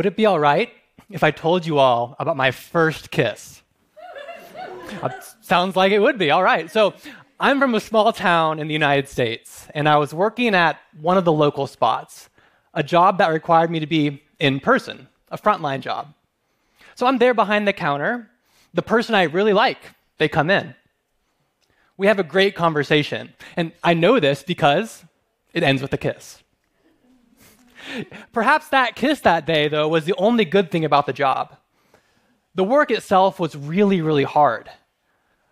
Would it be all right if I told you all about my first kiss? uh, sounds like it would be. All right. So, I'm from a small town in the United States, and I was working at one of the local spots, a job that required me to be in person, a frontline job. So I'm there behind the counter. The person I really like, they come in. We have a great conversation, and I know this because it ends with a kiss. Perhaps that kiss that day, though, was the only good thing about the job. The work itself was really, really hard.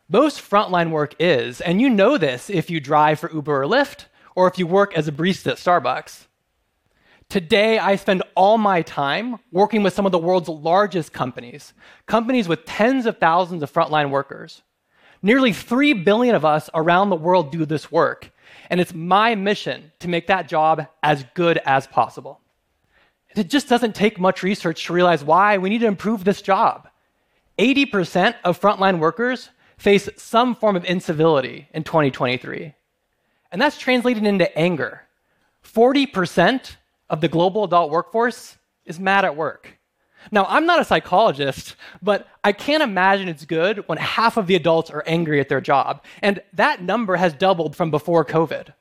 Most frontline work is, and you know this if you drive for Uber or Lyft, or if you work as a barista at Starbucks. Today, I spend all my time working with some of the world's largest companies, companies with tens of thousands of frontline workers. Nearly 3 billion of us around the world do this work, and it's my mission to make that job as good as possible. It just doesn't take much research to realize why we need to improve this job. 80% of frontline workers face some form of incivility in 2023. And that's translated into anger. 40% of the global adult workforce is mad at work. Now, I'm not a psychologist, but I can't imagine it's good when half of the adults are angry at their job. And that number has doubled from before COVID.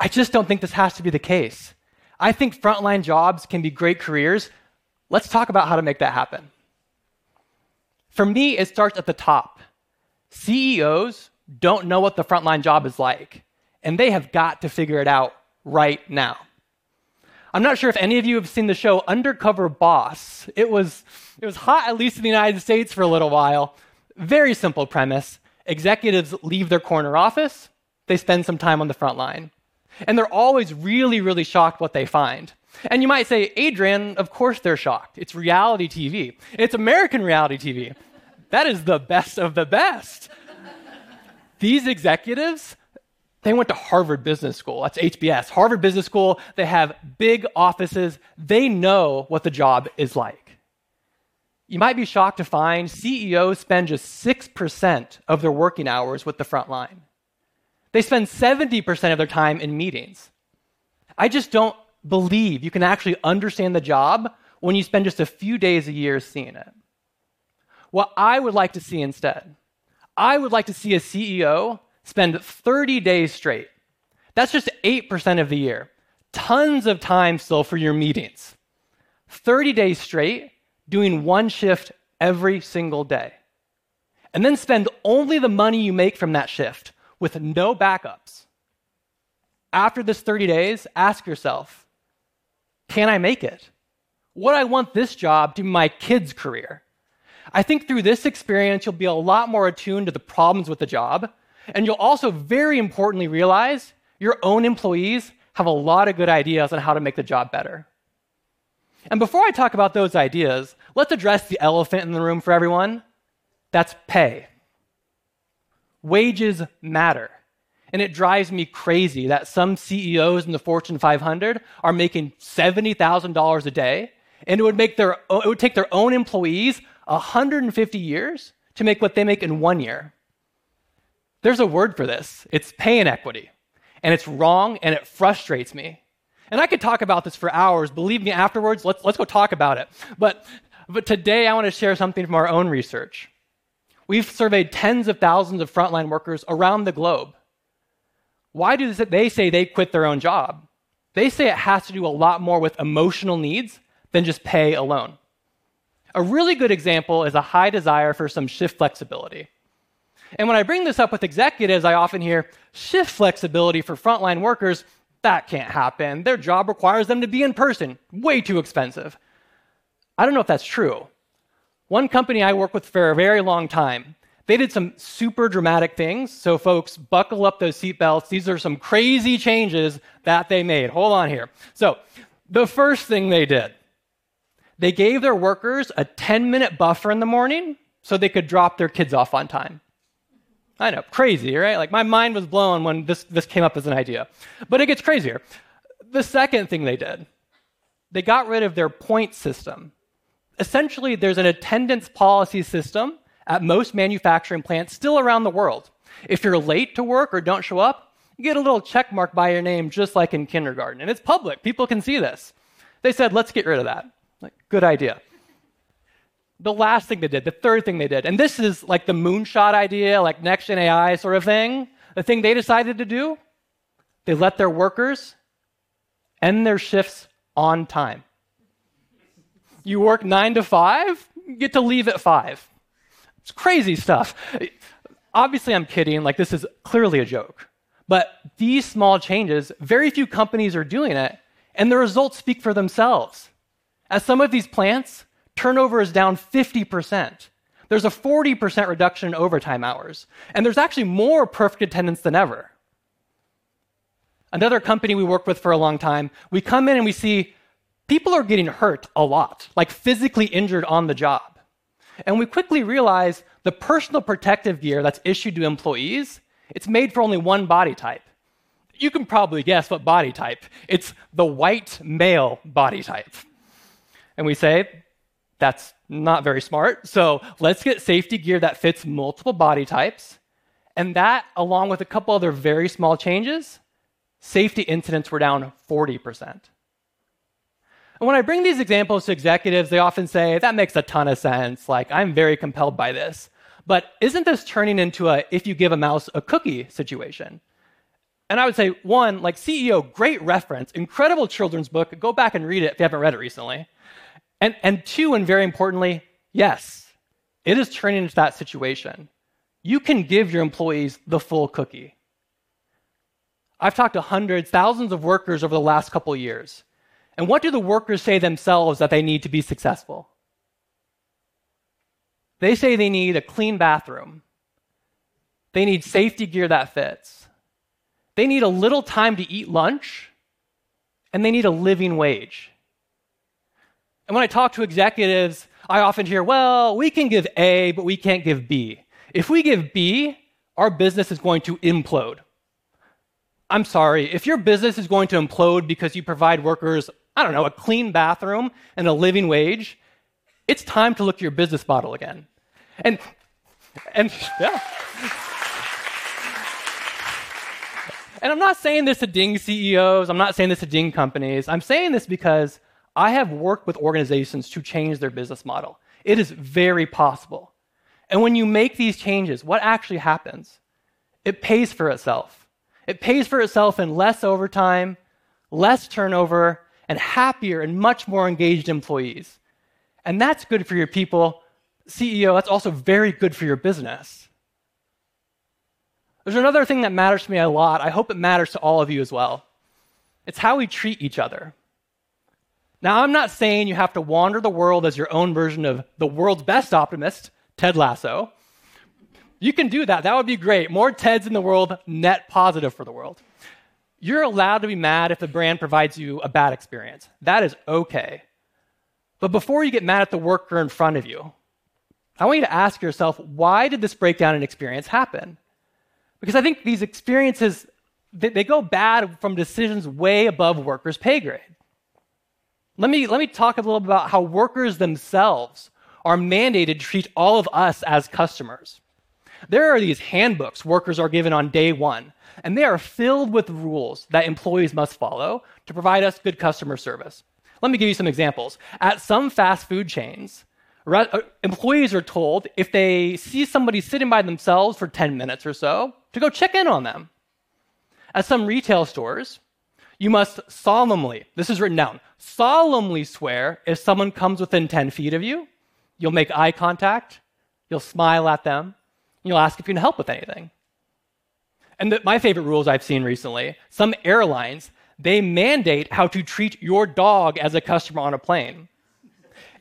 I just don't think this has to be the case. I think frontline jobs can be great careers. Let's talk about how to make that happen. For me, it starts at the top. CEOs don't know what the frontline job is like, and they have got to figure it out right now. I'm not sure if any of you have seen the show Undercover Boss. It was, it was hot, at least in the United States, for a little while. Very simple premise executives leave their corner office, they spend some time on the front line. And they're always really, really shocked what they find. And you might say, Adriann, of course they're shocked. It's reality TV, it's American reality TV. That is the best of the best. These executives, they went to Harvard Business School. That's HBS. Harvard Business School, they have big offices. They know what the job is like. You might be shocked to find CEOs spend just 6% of their working hours with the front line. They spend 70% of their time in meetings. I just don't believe you can actually understand the job when you spend just a few days a year seeing it. What I would like to see instead, I would like to see a CEO spend 30 days straight. That's just 8% of the year. Tons of time still for your meetings. 30 days straight, doing one shift every single day. And then spend only the money you make from that shift with no backups. After this 30 days, ask yourself can I make it? Would I want this job to be my kid's career? I think through this experience, you'll be a lot more attuned to the problems with the job. And you'll also, very importantly, realize your own employees have a lot of good ideas on how to make the job better. And before I talk about those ideas, let's address the elephant in the room for everyone that's pay. Wages matter. And it drives me crazy that some CEOs in the Fortune 500 are making $70,000 a day, and it would, make their, it would take their own employees 150 years to make what they make in one year. There's a word for this it's pay inequity. And it's wrong and it frustrates me. And I could talk about this for hours. Believe me, afterwards, let's, let's go talk about it. But, but today, I want to share something from our own research. We've surveyed tens of thousands of frontline workers around the globe. Why do they say they quit their own job? They say it has to do a lot more with emotional needs than just pay alone. A really good example is a high desire for some shift flexibility. And when I bring this up with executives, I often hear shift flexibility for frontline workers, that can't happen. Their job requires them to be in person, way too expensive. I don't know if that's true. One company I worked with for a very long time, they did some super dramatic things. So, folks, buckle up those seatbelts. These are some crazy changes that they made. Hold on here. So, the first thing they did, they gave their workers a 10 minute buffer in the morning so they could drop their kids off on time. I know, crazy, right? Like my mind was blown when this, this came up as an idea. But it gets crazier. The second thing they did, they got rid of their point system. Essentially, there's an attendance policy system at most manufacturing plants still around the world. If you're late to work or don't show up, you get a little check mark by your name, just like in kindergarten. And it's public, people can see this. They said, let's get rid of that. Like, good idea. The last thing they did, the third thing they did, and this is like the moonshot idea, like next gen AI sort of thing. The thing they decided to do, they let their workers end their shifts on time. You work nine to five, you get to leave at five. It's crazy stuff. Obviously, I'm kidding, like, this is clearly a joke. But these small changes, very few companies are doing it, and the results speak for themselves. At some of these plants, turnover is down 50%. There's a 40% reduction in overtime hours, and there's actually more perfect attendance than ever. Another company we worked with for a long time, we come in and we see people are getting hurt a lot, like physically injured on the job. And we quickly realize the personal protective gear that's issued to employees, it's made for only one body type. You can probably guess what body type. It's the white male body type. And we say, that's not very smart. So let's get safety gear that fits multiple body types. And that, along with a couple other very small changes, safety incidents were down 40%. And when I bring these examples to executives, they often say, that makes a ton of sense. Like, I'm very compelled by this. But isn't this turning into a if you give a mouse a cookie situation? And I would say, one, like CEO, great reference, incredible children's book. Go back and read it if you haven't read it recently. And, and two, and very importantly, yes, it is turning into that situation. You can give your employees the full cookie. I've talked to hundreds, thousands of workers over the last couple years. And what do the workers say themselves that they need to be successful? They say they need a clean bathroom. They need safety gear that fits. They need a little time to eat lunch. And they need a living wage. And when I talk to executives, I often hear, well, we can give A, but we can't give B. If we give B, our business is going to implode. I'm sorry, if your business is going to implode because you provide workers I don't know, a clean bathroom and a living wage, it's time to look at your business model again. And, and, yeah. And I'm not saying this to ding CEOs, I'm not saying this to ding companies. I'm saying this because I have worked with organizations to change their business model. It is very possible. And when you make these changes, what actually happens? It pays for itself. It pays for itself in less overtime, less turnover, and happier and much more engaged employees. And that's good for your people. CEO, that's also very good for your business. There's another thing that matters to me a lot. I hope it matters to all of you as well. It's how we treat each other. Now, I'm not saying you have to wander the world as your own version of the world's best optimist, Ted Lasso. You can do that. That would be great. More Teds in the world, net positive for the world. You're allowed to be mad if the brand provides you a bad experience. That is okay. But before you get mad at the worker in front of you, I want you to ask yourself why did this breakdown in experience happen? Because I think these experiences they go bad from decisions way above workers' pay grade. Let me, let me talk a little bit about how workers themselves are mandated to treat all of us as customers. There are these handbooks workers are given on day one and they are filled with rules that employees must follow to provide us good customer service. Let me give you some examples. At some fast food chains, uh, employees are told if they see somebody sitting by themselves for 10 minutes or so, to go check in on them. At some retail stores, you must solemnly, this is written down, solemnly swear if someone comes within 10 feet of you, you'll make eye contact, you'll smile at them, you'll ask if you can help with anything. And the, my favorite rules I've seen recently some airlines, they mandate how to treat your dog as a customer on a plane.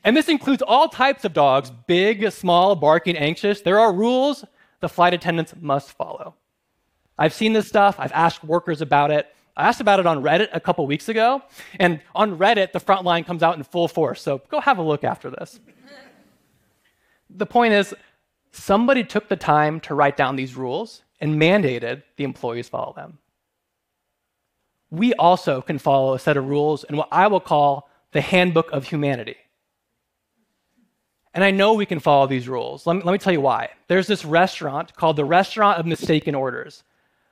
And this includes all types of dogs big, small, barking, anxious. There are rules the flight attendants must follow. I've seen this stuff, I've asked workers about it. I asked about it on Reddit a couple weeks ago, and on Reddit, the front line comes out in full force. So go have a look after this. the point is, somebody took the time to write down these rules, and mandated the employees follow them. We also can follow a set of rules in what I will call the handbook of humanity. And I know we can follow these rules. Let me, let me tell you why. There's this restaurant called the Restaurant of Mistaken Orders.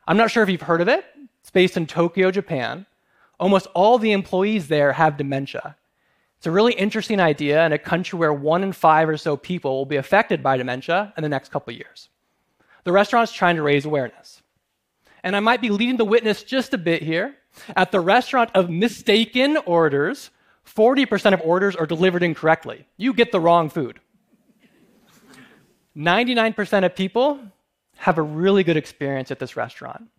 I'm not sure if you've heard of it. It's based in Tokyo, Japan. Almost all the employees there have dementia. It's a really interesting idea in a country where one in five or so people will be affected by dementia in the next couple years. The restaurant's trying to raise awareness. And I might be leading the witness just a bit here. At the restaurant of mistaken orders, 40% of orders are delivered incorrectly. You get the wrong food. 99% of people have a really good experience at this restaurant.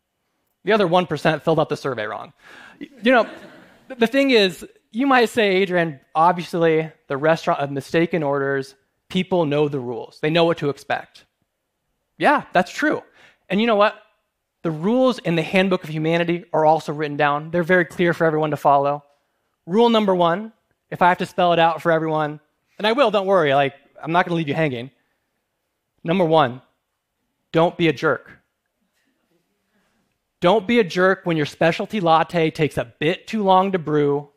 The other 1% filled out the survey wrong. You know, the thing is, you might say, Adriann, obviously, the restaurant of mistaken orders, people know the rules, they know what to expect. Yeah, that's true. And you know what? The rules in the Handbook of Humanity are also written down. They're very clear for everyone to follow. Rule number one, if I have to spell it out for everyone, and I will, don't worry, like, I'm not going to leave you hanging. Number one, don't be a jerk. Don't be a jerk when your specialty latte takes a bit too long to brew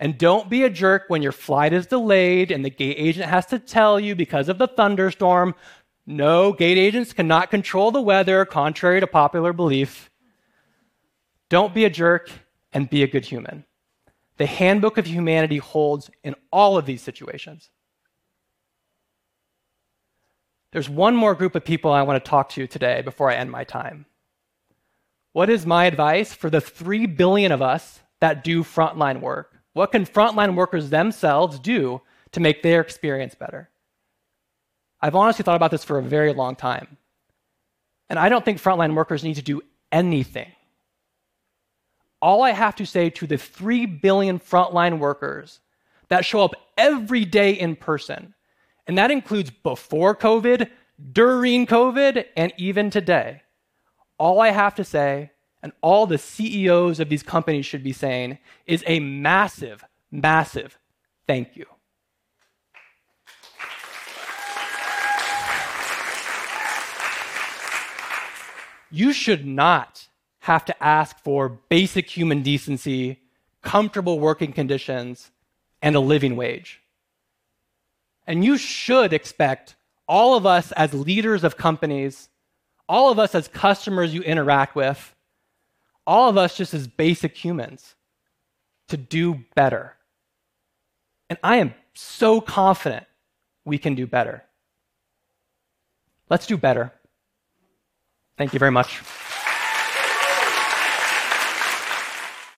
and don't be a jerk when your flight is delayed and the gate agent has to tell you because of the thunderstorm. No, gate agents cannot control the weather, contrary to popular belief. Don't be a jerk and be a good human. The Handbook of Humanity holds in all of these situations. There's one more group of people I want to talk to today before I end my time. What is my advice for the 3 billion of us that do frontline work? What can frontline workers themselves do to make their experience better? I've honestly thought about this for a very long time. And I don't think frontline workers need to do anything. All I have to say to the 3 billion frontline workers that show up every day in person, and that includes before COVID, during COVID, and even today, all I have to say and all the CEOs of these companies should be saying is a massive, massive thank you. You should not have to ask for basic human decency, comfortable working conditions, and a living wage. And you should expect all of us as leaders of companies, all of us as customers you interact with, all of us just as basic humans, to do better. And I am so confident we can do better. Let's do better. Thank you very much.